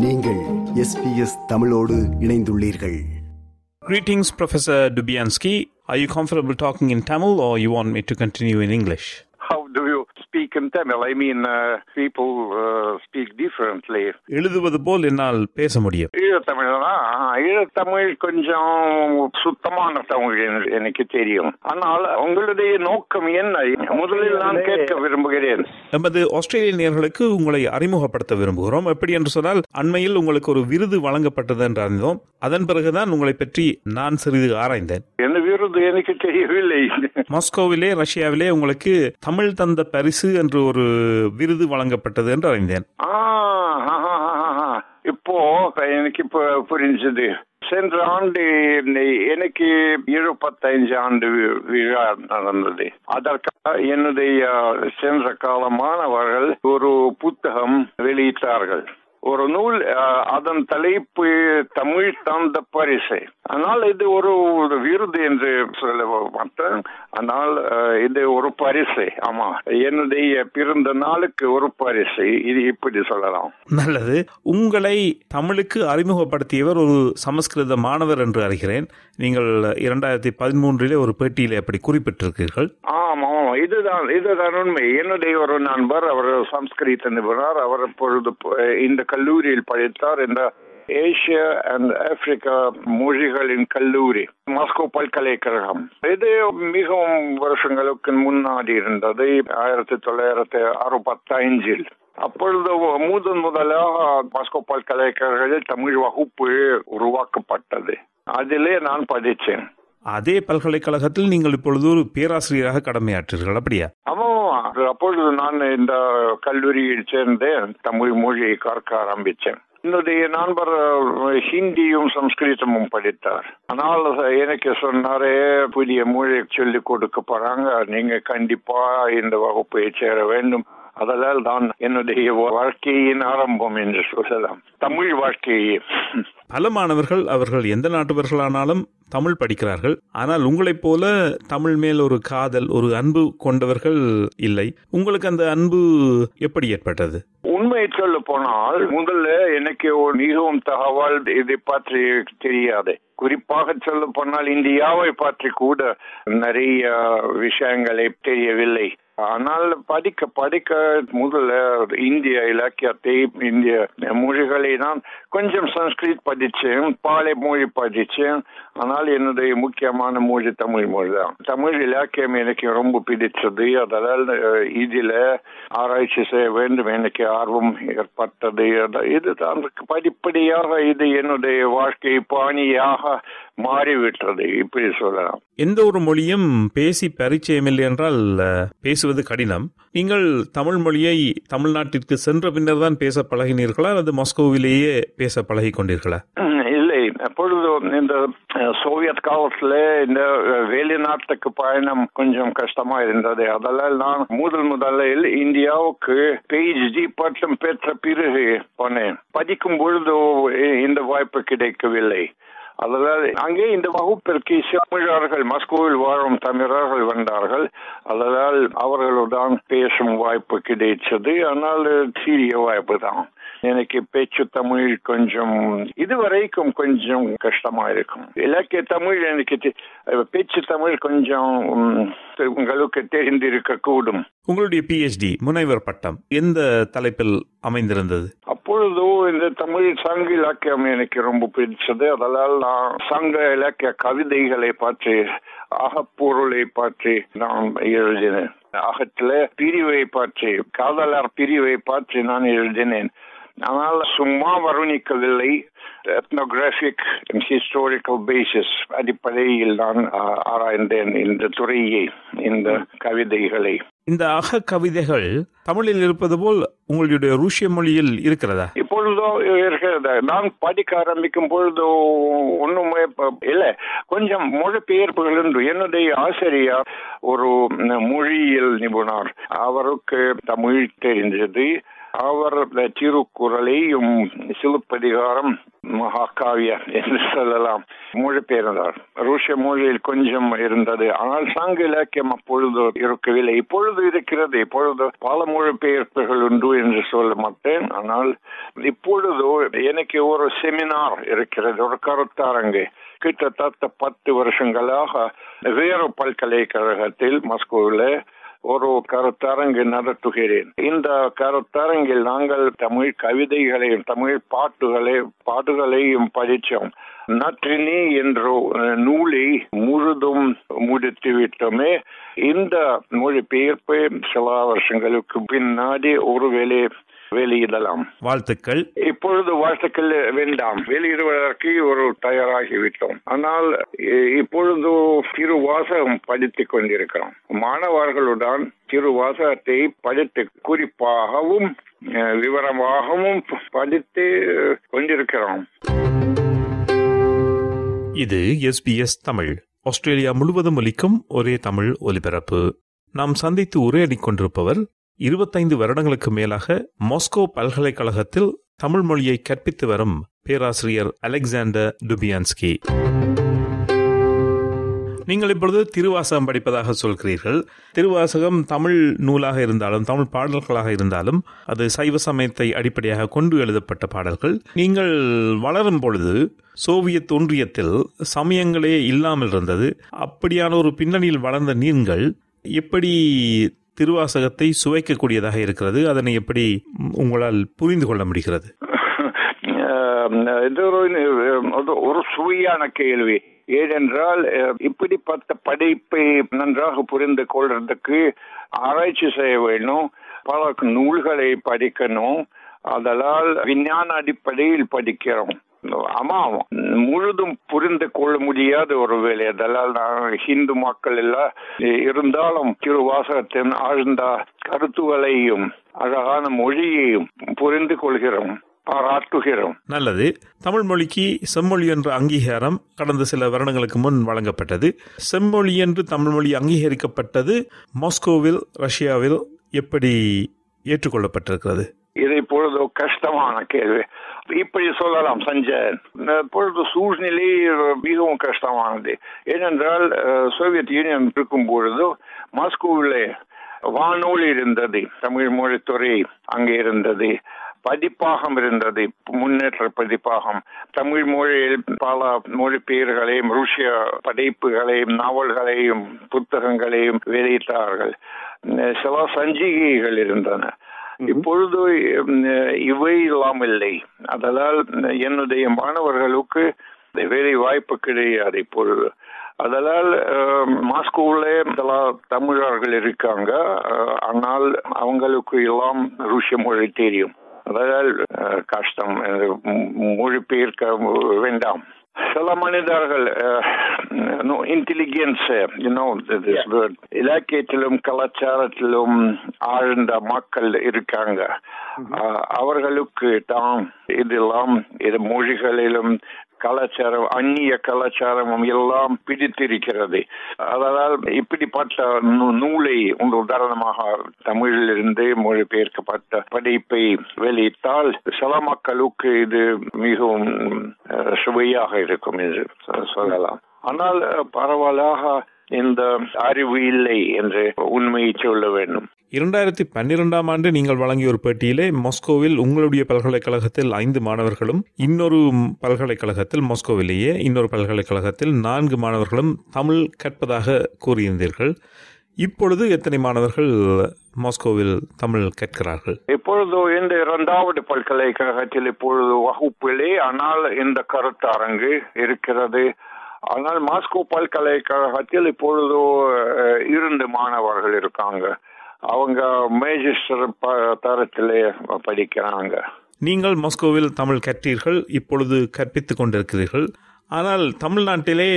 நீங்கள் எஸ்பிஎஸ் தமிழோடு இணைந்துள்ளீர்கள் Greetings, Professor Dubiansky. Are you comfortable talking in Tamil or you want me to continue in English? Speak in Tamil? I mean, uh, people uh, speak differently. எழுதுவது போல் என்னால் பேச முடியும். ஈழத்தமிழ்னா ஈழத்தமிழ் கொஞ்சம் சுத்தமான தமிழ் எனக்கு தெரியும். ஆனால் உங்களுடைய நோக்கம் என்ன? முதலில் நான் கேட்க விரும்புகிறேன். நமது ஆஸ்திரேலிய நேயர்களுக்கு உங்களை அறிமுகப்படுத்த விரும்புகிறோம். எப்படி என்று சொன்னால் அண்மையில் உங்களுக்கு ஒரு விருது வழங்கப்பட்டது என்று அறிந்தோம். அதன் பிறகுதான் உங்களை பற்றி நான் சிறிது ஆராய்ந்தேன். என்ன விருது எனக்கு தெரியவில்லை. மாஸ்கோவிலே ரஷ்யாவிலே உங்களுக்கு தமிழ் தந்த பரிசு என்று ஒரு விருது வழங்கப்பட்டது என்று அறிந்தேன். இப்போ எனக்கு இப்போ புரிஞ்சது. சென்ற ஆண்டு எனக்கு இருபத்தைந்து ஆண்டு விழா நடந்தது. அதற்காக என்னுடைய சென்ற கால மாணவர்கள் ஒரு புத்தகம் வெளியிட்டார்கள். ஒரு நூல் அதன் தலைப்பு தமிழ் தந்த பரிசு. ஆனால் இது ஒரு விருது என்று சொல்ல மாட்டேன். ஆனால் இது ஒரு பரிசு. ஆமா. என்னுடைய பிறந்த நாளுக்கு ஒரு பரிசு. இது இப்படி சொல்லலாம். நல்லது. உங்களை தமிழுக்கு அறிமுகப்படுத்தியவர் ஒரு சமஸ்கிருத மாணவர் என்று அறிகிறேன். நீங்கள் இரண்டாயிரத்தி பதிமூன்றிலே ஒரு பேட்டியிலே அப்படி குறிப்பிட்டிருக்கிறீர்கள். ஆமா ஆமா இதுதான் இதுதான் உண்மை. என்னுடைய ஒரு நண்பர் அவர் சம்ஸ்கிருத நிபுணர் அவர் இப்பொழுது இந்த கல்லூரியில் படித்தார். இந்த ஏசியா அண்ட் ஆப்பிரிக்கா மொழிகளின் கல்லூரி மாஸ்கோ பல்கலைக்கழகம். இது மிகவும் வருஷங்களுக்கு முன்னாடி இருந்தது ஆயிரத்தி தொள்ளாயிரத்தி அறுபத்தைஞ்சில். அப்பொழுது முதன் முதலாக மாஸ்கோ பல்கலைக்கழகத்தில் தமிழ் வகுப்பு உருவாக்கப்பட்டது. அதிலே நான் படித்தேன். அதே பல்கலைக்கழகத்தில் நீங்கள் இப்பொழுது ஒரு பேராசிரியராக கடமையாற்றீர்கள் அப்படியா? அப்பொழுது நான் இந்த கல்லூரியில் சேர்ந்தேன். தமிழ் மொழியை கற்க ஆரம்பித்தேன். என்னுடைய நண்பர் ஹிந்தியும் சம்ஸ்கிருதமும் படித்தார். ஆனால் எனக்கு சொன்னாரே புதிய மொழி சொல்லிக் கொடுக்க போறாங்க. நீங்க கண்டிப்பா இந்த வகுப்பை சேர வேண்டும். அதனால் தான் என்னுடைய வாழ்க்கையின் ஆரம்பம் என்று சொல்லலாம். தமிழ் வாழ்க்கையே. பல மாணவர்கள் அவர்கள் எந்த நாட்டவர்களானாலும் தமிழ் படிக்கிறார்கள். ஆனால் உங்களைப் போல தமிழ் மேல் ஒரு காதல் ஒரு அன்பு கொண்டவர்கள் இல்லை. உங்களுக்கு அந்த அன்பு எப்படி ஏற்பட்டது? உண்மை சொல்ல போனால் முதல்ல எனக்கு ஒரு மிகவும் தகவல் இதை பற்றி தெரியாது. குறிப்பாக சொல்ல போனால் இந்தியாவை பற்றி கூட நிறைய விஷயங்களை தெரியவில்லை. ஆனால் படிக்க படிக்க முதல்ல இந்திய இலக்கியத்தை இந்திய மொழிகளை நான் கொஞ்சம் சன்ஸ்கிரிட் படிச்சேன் பாலை மொழி படிச்சேன் ஆனால் என்னுடைய முக்கியமான மொழி தமிழ் மொழி தான் தமிழ் இலக்கியம் எனக்கு ரொம்ப பிடிச்சது அதனால் இதில் ஆராய்ச்சி செய்ய வேண்டும். எனக்கு ஆர்வம் ஏற்பட்டது. இதுதான் படிப்படியாக இது என்னுடைய வாழ்க்கை பாணியாக மாறிவிட்டது இப்படி சொல்லலாம். எந்த ஒரு மொழியும் பேசி பரிச்சயமில்லை என்றால் பேசுவது கடினம். நீங்கள் தமிழ் மொழியை தமிழ்நாட்டிற்கு சென்ற பின்னர் தான் பேச பழகினீர்களா அல்லது மாஸ்கோவிலேயே பேச பழகிக் கொண்டீர்களா இல்லை. அப்பொழுது இந்த சோவியத் காலத்துல இந்த வெளிநாட்டுக்கு பயணம் கொஞ்சம் கஷ்டமா இருந்தது. அதனால் நான் முதல் முதலில் இந்தியாவுக்கு பிஹெச்டி பட்டம் பெற்ற பிறகு போனேன். படிக்கும் பொழுது இந்த வாய்ப்பு கிடைக்கவில்லை. அதனால் அங்கே இந்த வகுப்பிற்கு தமிழர்கள் மஸ்கோவில் வாழும் தமிழர்கள் வந்தார்கள். அதனால் அவர்களுடன் பேசும் வாய்ப்பு கிடைச்சது. ஆனால் சீரிய வாய்ப்பு தான். எனக்கு பேச்சு தமிழ் கொஞ்சம் இதுவரைக்கும் கொஞ்சம் கஷ்டமா இருக்கும் இலக்கிய தமிழ் எனக்கு பேச்சு தமிழ் கொஞ்சம் உங்களுக்கு தெரிந்திருக்க கூடும் உங்களுடைய பிஹெச்டி முனைவர் பட்டம் எந்த தலைப்பில் அமைந்திருந்தது அப்பொழுது இந்த தமிழ் சங்க இலக்கியம் எனக்கு ரொம்ப பிடிச்சது அதனால் நான் சங்க இலக்கிய கவிதைகளை பற்றி அகப்பொருளை பற்றி நான் எழுதினேன் அகத்துல பிரிவை பற்றி காதலர் பிரிவை பற்றி நான் எழுதினேன் ஆனால் சும்மா வர்ணிக்கவில்லை. எத்னோகிராபிக் ஹிஸ்டாரிக்கல் பேசிஸ் அடிப்படையில் நான் ஆராய்ந்தேன் இந்த துறையை இந்த கவிதைகளை. இந்த அக கவிதைகள் தமிழில் இருப்பது போல் உங்களுடைய ரூசிய மொழியில் இருக்கிறதா? இப்பொழுதோ இருக்கிறது? நான் படிக்க ஆரம்பிக்கும் பொழுது ஒண்ணுமே இல்ல கொஞ்சம் மொழிபெயர்ப்புகள் உண்டு என்னுடைய ஆசிரியர் ஒரு மொழியியல் நிபுணர். அவருக்கு தமிழ் தெரிஞ்சது. அவர் திருக்குறளையும் சிலப்பதிகாரம் மகாகாவிய என்று சொல்லலாம். மொழிபெயர்ந்தார் ரூசிய மொழியில் கொஞ்சம் இருந்தது. ஆனால் சங்க இலக்கியம் அப்பொழுது இருக்கவில்லை. இப்பொழுது இருக்கிறது. இப்பொழுது பல மொழிபெயர்ப்புகள் உண்டு என்று சொல்ல மாட்டேன் ஆனால் இப்பொழுது எனக்கு ஒரு செமினார் இருக்கிறது. ஒரு கருத்தரங்கு. கிட்டத்தட்ட பத்து வருஷங்களாக வேறு பல்கலைக்கழகத்தில் மாஸ்கோவில் ஒரு கருத்தரங்கு நடத்துகிறேன். இந்த கருத்தரங்கில் நாங்கள் தமிழ் கவிதைகளையும் தமிழ் பாட்டுகளை பாட்டுகளையும் படித்தோம். நற்றினி என்ற நூலை முழுதும் முடித்துவிட்டோமே இந்த மொழிபெயர்ப்பு சில வருஷங்களுக்கு பின்னாடி ஒருவேளை வெளியிடலாம். வாழ்த்துக்கள். இப்பொழுது வாழ்த்துக்கள் வேண்டாம். வெளியிடுவதற்கு ஒரு தயாராகிவிட்டோம். ஆனால் இப்பொழுது திருவாசகம் படித்துக் கொண்டிருக்கிறோம். மாணவர்களுடன் திருவாசகத்தை படித்து குறிப்பாகவும் விவரமாகவும் படித்து கொண்டிருக்கிறோம். இது எஸ்பிஎஸ் தமிழ். ஆஸ்திரேலியா முழுவதும் ஒலிக்கும் ஒரே தமிழ் ஒலிபரப்பு. நாம் சந்தித்து உரையாடிக் கொண்டிருப்பவர் இருபத்தைந்து வருடங்களுக்கு மேலாக மாஸ்கோ பல்கலைக்கழகத்தில் தமிழ் மொழியை கற்பித்து வரும் பேராசிரியர் அலெக்சாண்டர் டுபியான்ஸ்கி. நீங்கள் இப்பொழுது திருவாசகம் படிப்பதாக சொல்கிறீர்கள். திருவாசகம் தமிழ் நூலாக இருந்தாலும் தமிழ் பாடல்களாக இருந்தாலும் அது சைவ சமயத்தை அடிப்படையாக கொண்டு எழுதப்பட்ட பாடல்கள். நீங்கள் வளரும் பொழுது சோவியத் ஒன்றியத்தில் சமயங்களே இல்லாமல் இருந்தது. அப்படியான ஒரு பின்னணியில் வளர்ந்த நீங்கள் எப்படி திருவாசகத்தை சுவைக்கக்கூடியதாக இருக்கிறது. அதனை எப்படி உங்களால் புரிந்து கொள்ள முடிகிறது? இது ஒரு சுவையான கேள்வி. ஏனென்றால் இப்படிப்பட்ட படைப்பை நன்றாக புரிந்து கொள்றதுக்கு ஆராய்ச்சி செய்ய வேண்டும். பல நூல்களை படிக்கணும். அதனால் விஞ்ஞான அடிப்படையில் படிக்கிறோம். ஆமா முழுதும் புரிந்து கொள்ள முடியாத ஒரு வேலை. அதெல்லாம் நான் ஹிந்து மக்கள் எல்லாம் இருந்தாலும் திருவாசகத்தின் ஆழ்ந்த கருத்துகளையும் அழகான மொழியையும் புரிந்து கொள்கிறோம் பாராட்டுகிறோம். நல்லது. தமிழ் மொழிக்கு செம்மொழி என்ற அங்கீகாரம் கடந்த சில வருடங்களுக்கு முன் வழங்கப்பட்டது. செம்மொழி என்று தமிழ் மொழி அங்கீகரிக்கப்பட்டது மாஸ்கோவில் ரஷ்யாவில் எப்படி ஏற்றுக்கொள்ளப்பட்டிருக்கிறது? இது இப்பொழுது கஷ்டமான கேள்வி. இப்படி சொல்லலாம் சஞ்சய். பொழுது சூழ்நிலை மிகவும் கஷ்டமானது. ஏனென்றால் சோவியத் யூனியன் இருக்கும் பொழுது மாஸ்கோவில் வானொலி இருந்தது தமிழ் மொழித்துறை அங்கே இருந்தது பதிப்பாகம் இருந்தது முன்னேற்ற பதிப்பாகம். தமிழ் மொழியில் பல மொழிபெயர்களையும் ருஷ்ய படைப்புகளையும் நாவல்களையும் புத்தகங்களையும் வெளியிட்டார்கள். சில சஞ்சிகைகள் இருந்தன. இப்பொழுது இவை இல்லாமில்லை அதனால் என்னுடைய மாணவர்களுக்கு வேலை வாய்ப்பு கிடையாது இப்பொழுது. அதனால் மாஸ்கோவில் சில தமிழர்கள் இருக்காங்க. ஆனால் அவங்களுக்கு எல்லாம் ருஷ்ய மொழி தெரியும். அதனால் கஷ்டம். மொழிபெயர்க்க வேண்டாம். சில மனிதர்கள் இன்டெலிஜென்ஸ் இலக்கியத்திலும் கலாச்சாரத்திலும் ஆழ்ந்த மக்கள் இருக்காங்க அவர்களுக்கு தான் இதெல்லாம் இது மொழிகளிலும் கலாச்சாரம் அந்நிய கலாச்சாரமும் எல்லாம் பிடித்திருக்கிறது அதனால் இப்படிப்பட்ட நூலை ஒரு உதாரணமாக தமிழிலிருந்து மொழிபெயர்க்கப்பட்ட படைப்பை வெளியிட்டால் சில மக்களுக்கு இது மிகவும் சுவையாக இருக்கும் என்று சொல்லலாம். ஆனால் பரவலாக இந்த அறிவு இல்லை என்று உண்மையை சொல்ல வேண்டும். இரண்டாயிரத்தி பன்னிரெண்டாம் ஆண்டு நீங்கள் வழங்கிய ஒரு பேட்டியிலே மாஸ்கோவில் உங்களுடைய பல்கலைக்கழகத்தில் ஐந்து மாணவர்களும் இன்னொரு பல்கலைக்கழகத்தில் மாஸ்கோவிலேயே இன்னொரு பல்கலைக்கழகத்தில் நான்கு மாணவர்களும் தமிழ் கற்பதாக கூறியிருந்தீர்கள். இப்பொழுது எத்தனை மாணவர்கள் மாஸ்கோவில் தமிழ் கற்கிறார்கள்? இப்பொழுது இந்த இரண்டாவது பல்கலைக்கழகத்தில் இப்பொழுது வகுப்பிலே ஆனால் இந்த கருத்தரங்கு இருக்கிறது. ஆனால் மாஸ்கோ பல்கலைக்கழகத்தில் இப்பொழுது இரண்டு மாணவர்கள் இருக்காங்க. அவங்க மேஜிஸ்டர் தரத்திலே படிக்கிறாங்க. நீங்கள் மாஸ்கோவில் தமிழ் கற்றீர்கள் இப்பொழுது கற்பித்துக் கொண்டிருக்கிறீர்கள். ஆனால் தமிழ்நாட்டிலே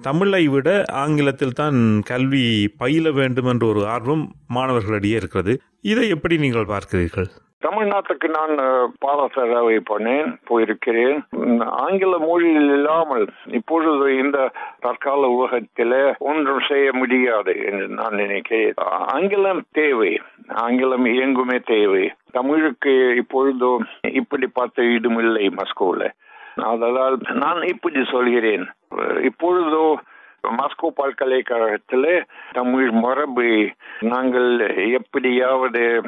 தமிழை விட ஆங்கிலத்தில் தான் கல்வி பயில வேண்டும் என்ற ஒரு ஆர்வம் மாணவர்களிடையே இருக்கிறது. இதை எப்படி நீங்கள் பார்க்கிறீர்கள்? தமிழ்நாட்டுக்கு நான் பாடசாலை பண்ணேன் போயிருக்கிறேன். ஆங்கில மொழியில் இல்லாமல் இப்பொழுது இந்த தற்கால உலகத்தில் ஒன்றும் செய்ய முடியாது என்று நான் நினைக்கிறேன். ஆங்கிலம் தேவை. ஆங்கிலம் இயங்குமே தேவை. தமிழுக்கு இப்பொழுது இப்படி பார்த்த இடமில்லை மாஸ்கோவில். அதனால் நான் இப்படி சொல்கிறேன். இப்பொழுதோ மாஸ்கோ பல்கலைக்கழகத்தில் தமிழ் மரபை நாங்கள் எப்படியாவது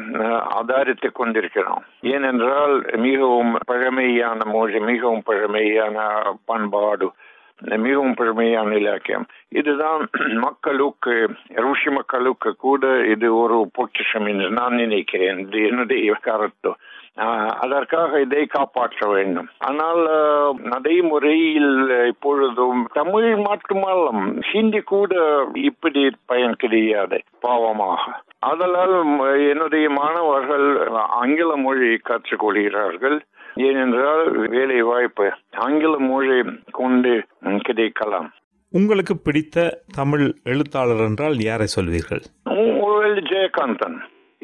ஆதாரித்து கொண்டிருக்கிறோம். ஏனென்றால் மிகவும் பழமையான மொழி மிகவும் பழமையான பண்பாடு மிகவும் பழமையான இலக்கியம். இதுதான் மக்களுக்கு ருஷி மக்களுக்கு கூட இது ஒரு பொக்கிஷம் என்று நான் நினைக்கிறேன். என்னுடைய கருத்து. அதற்காக இதை காப்பாற்ற வேண்டும். ஆனால் நடைமுறையில் இப்பொழுதும் தமிழ் மட்டுமல்ல ஹிந்தி கூட இப்படி பயன் கிடையாது பாவமாக. அதனால் என்னுடைய மாணவர்கள் ஆங்கில மொழி கற்றுக்கொள்கிறார்கள். ஏனென்றால் வேலை வாய்ப்பு ஆங்கில மொழி கொண்டு கிடைக்கலாம். உங்களுக்கு பிடித்த தமிழ் எழுத்தாளர் என்றால் யாரை சொல்வீர்கள்? ஜெயகாந்தன்.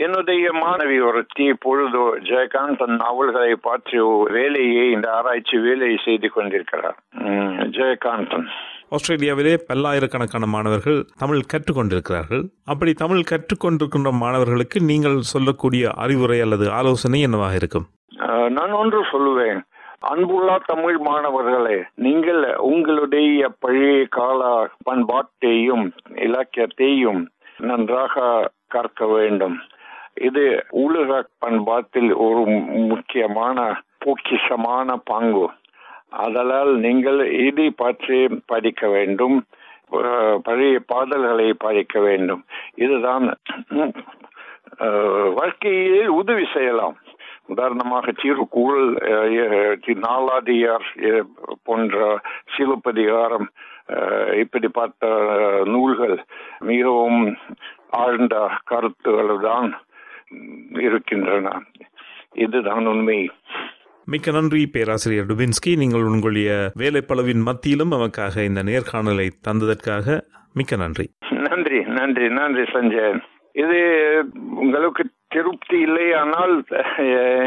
என்னுடைய மாணவி ஒருத்தி பொழுது ஜெயகாந்தன் அவள்களை பற்றி வேலையை இந்த ஆராய்ச்சி வேலையை செய்து கொண்டிருக்கிறார். ஜெயகாந்தன் ஆஸ்திரேலியாவிலே பல்லாயிரக்கணக்கான மாணவர்கள் தமிழ் கற்றுக்கொண்டிருக்கிறார்கள். அப்படி தமிழ் கற்றுக்கொண்டிருக்கின்ற மாணவர்களுக்கு நீங்கள் சொல்லக்கூடிய அறிவுரை அல்லது ஆலோசனை என்னவாக இருக்கும்? நான் ஒன்று சொல்லுவேன். அன்புள்ள தமிழ் மாணவர்களே நீங்கள் உங்களுடைய பழைய கால பண்பாட்டையும் இலக்கியத்தையும் நன்றாக கற்க வேண்டும். இது உலக பண்பாட்டில் ஒரு முக்கியமான பொக்கிஷமான பங்கு. அதனால் நீங்கள் இதை பற்றி படிக்க வேண்டும் பழைய பாடல்களை படிக்க வேண்டும். இதுதான் வாழ்க்கையில் உதவி செய்யலாம். உதாரணமாக திருக்குறள் நாலாதியார் போன்ற சிலப்பதிகாரம் இப்படி பார்த்த நூல்கள் மிகவும் ஆழ்ந்த கருத்துகள் தான் இருக்கின்றன. இதுதான் உண்மை. மிக்க நன்றி பேராசிரியர் டுபின்ஸ்கி. நீங்கள் உங்களுடைய வேலைப்பளவின் மத்தியிலும் நமக்காக இந்த நேர்காணலை தந்ததற்காக மிக்க நன்றி. நன்றி நன்றி நன்றி சஞ்சயன் இது உங்களுக்கு திருப்தி இல்லை ஆனால்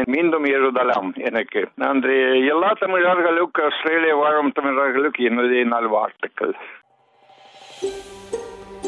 மீண்டும் எழுதலாம் எனக்கு. நன்றி. எல்லா தமிழர்களுக்கு ஆஸ்திரேலியா வாழும் தமிழர்களுக்கு என்னுடைய நாள் வாழ்த்துக்கள்.